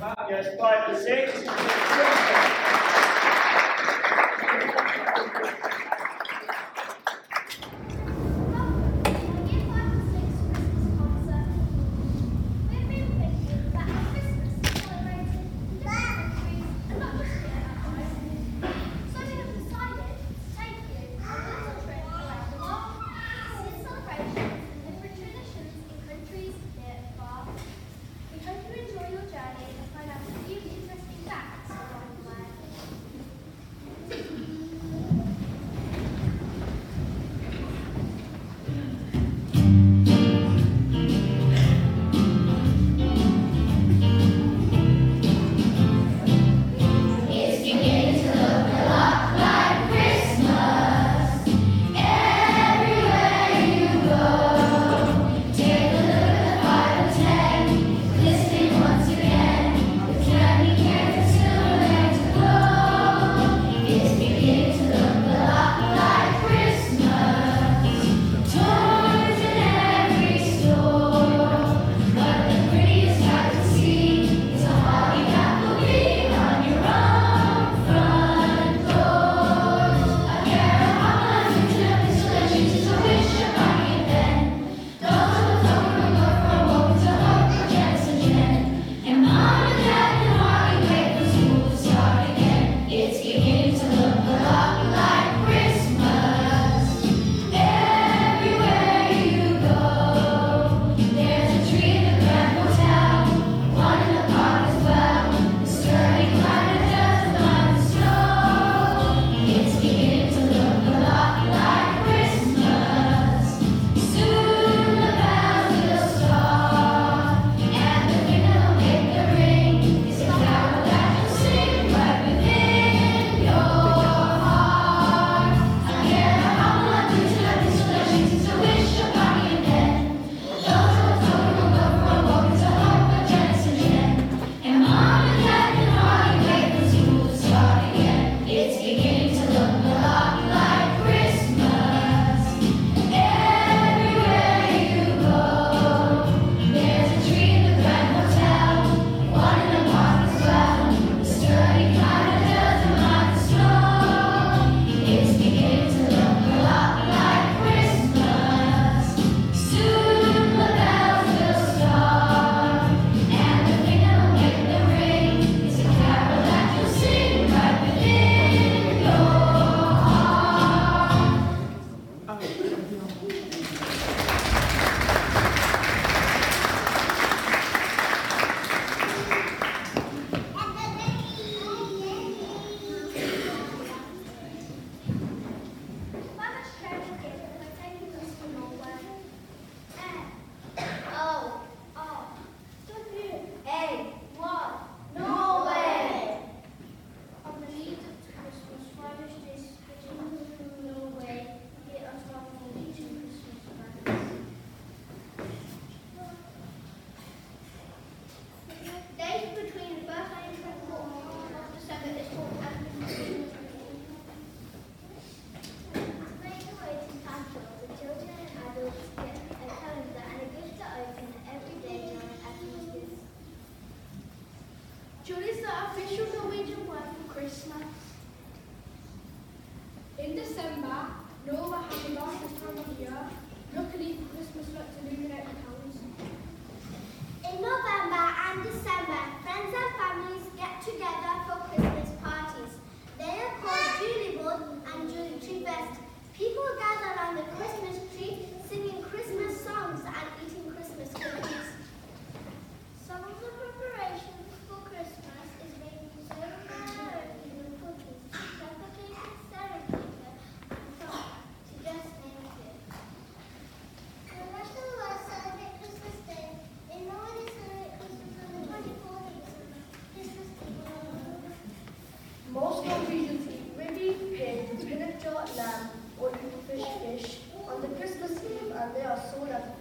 Yes, five to six.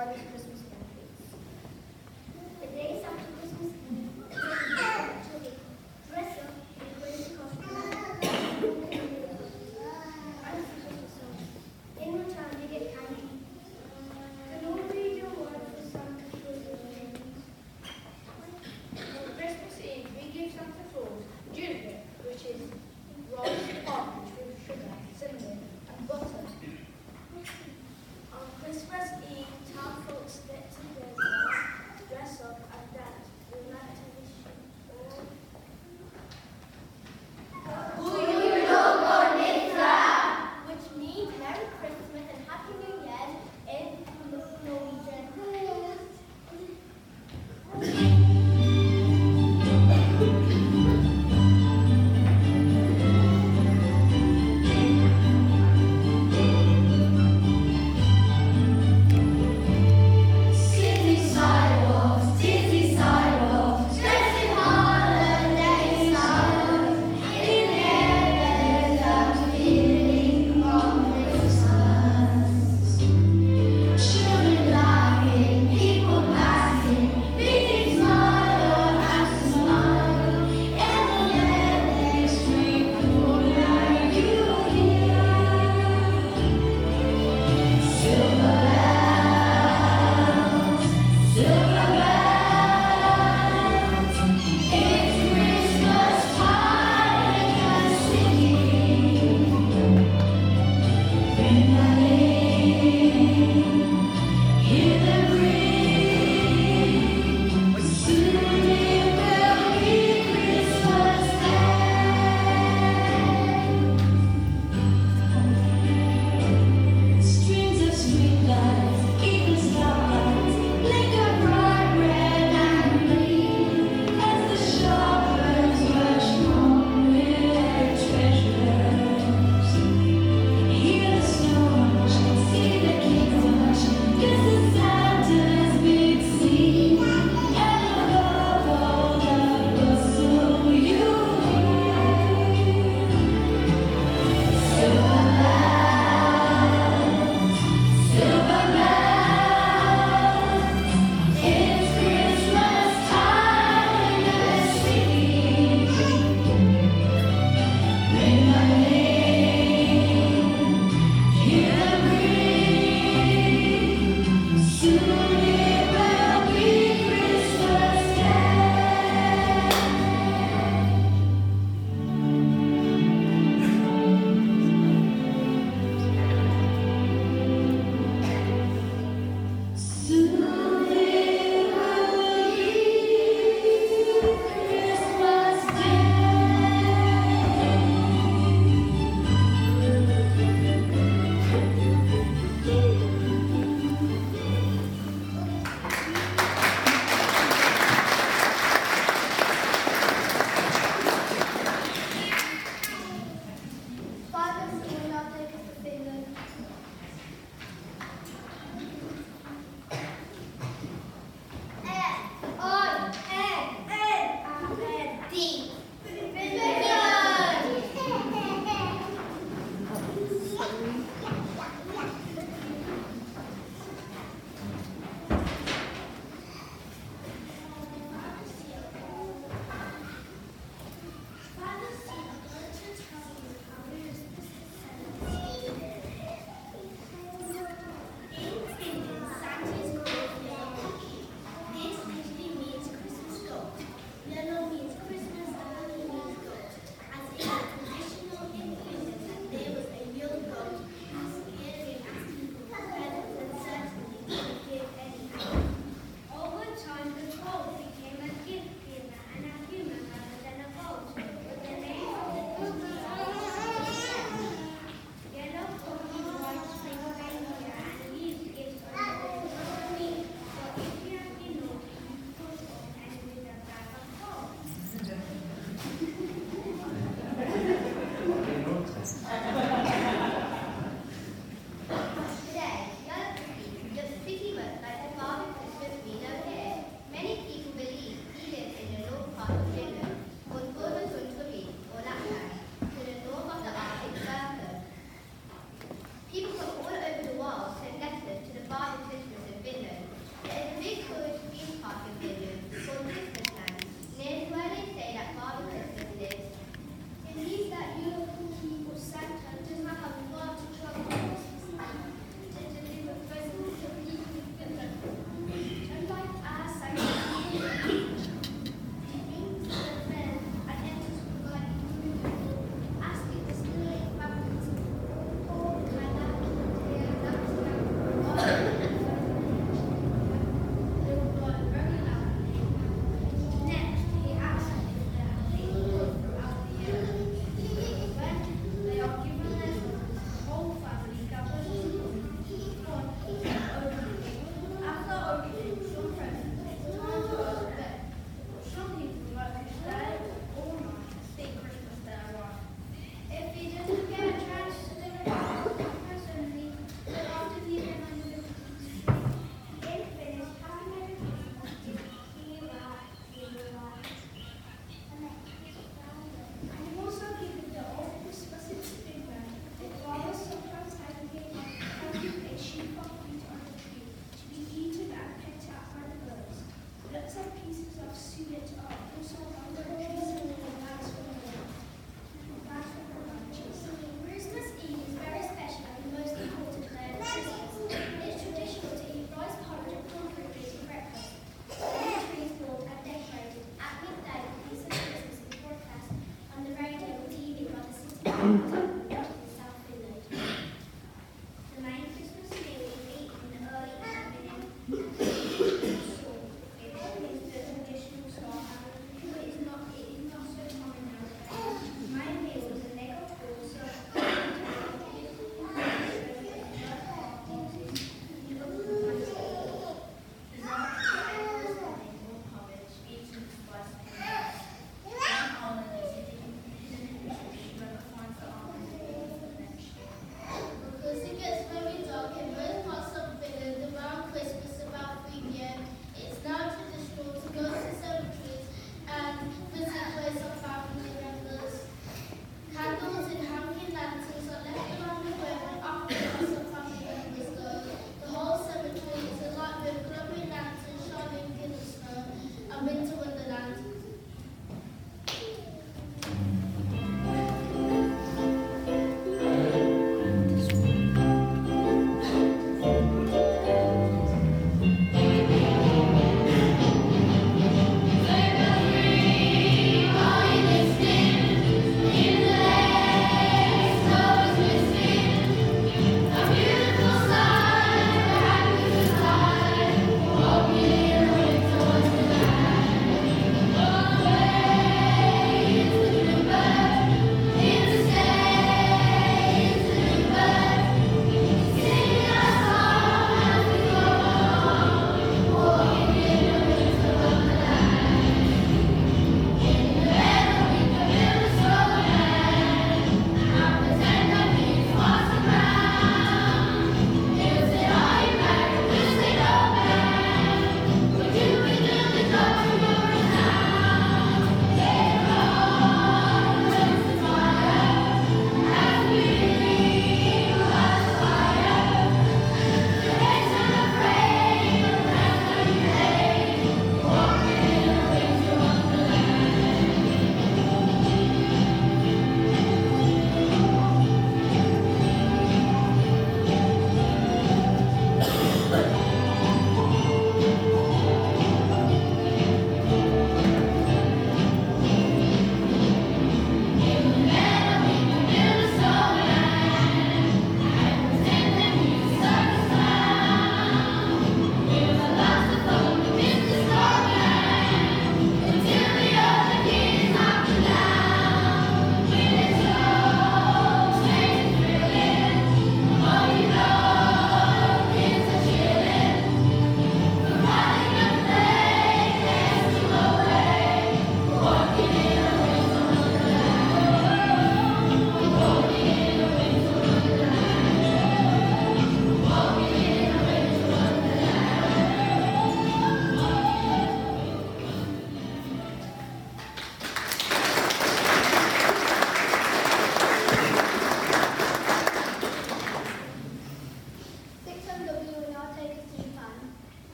before this Christmas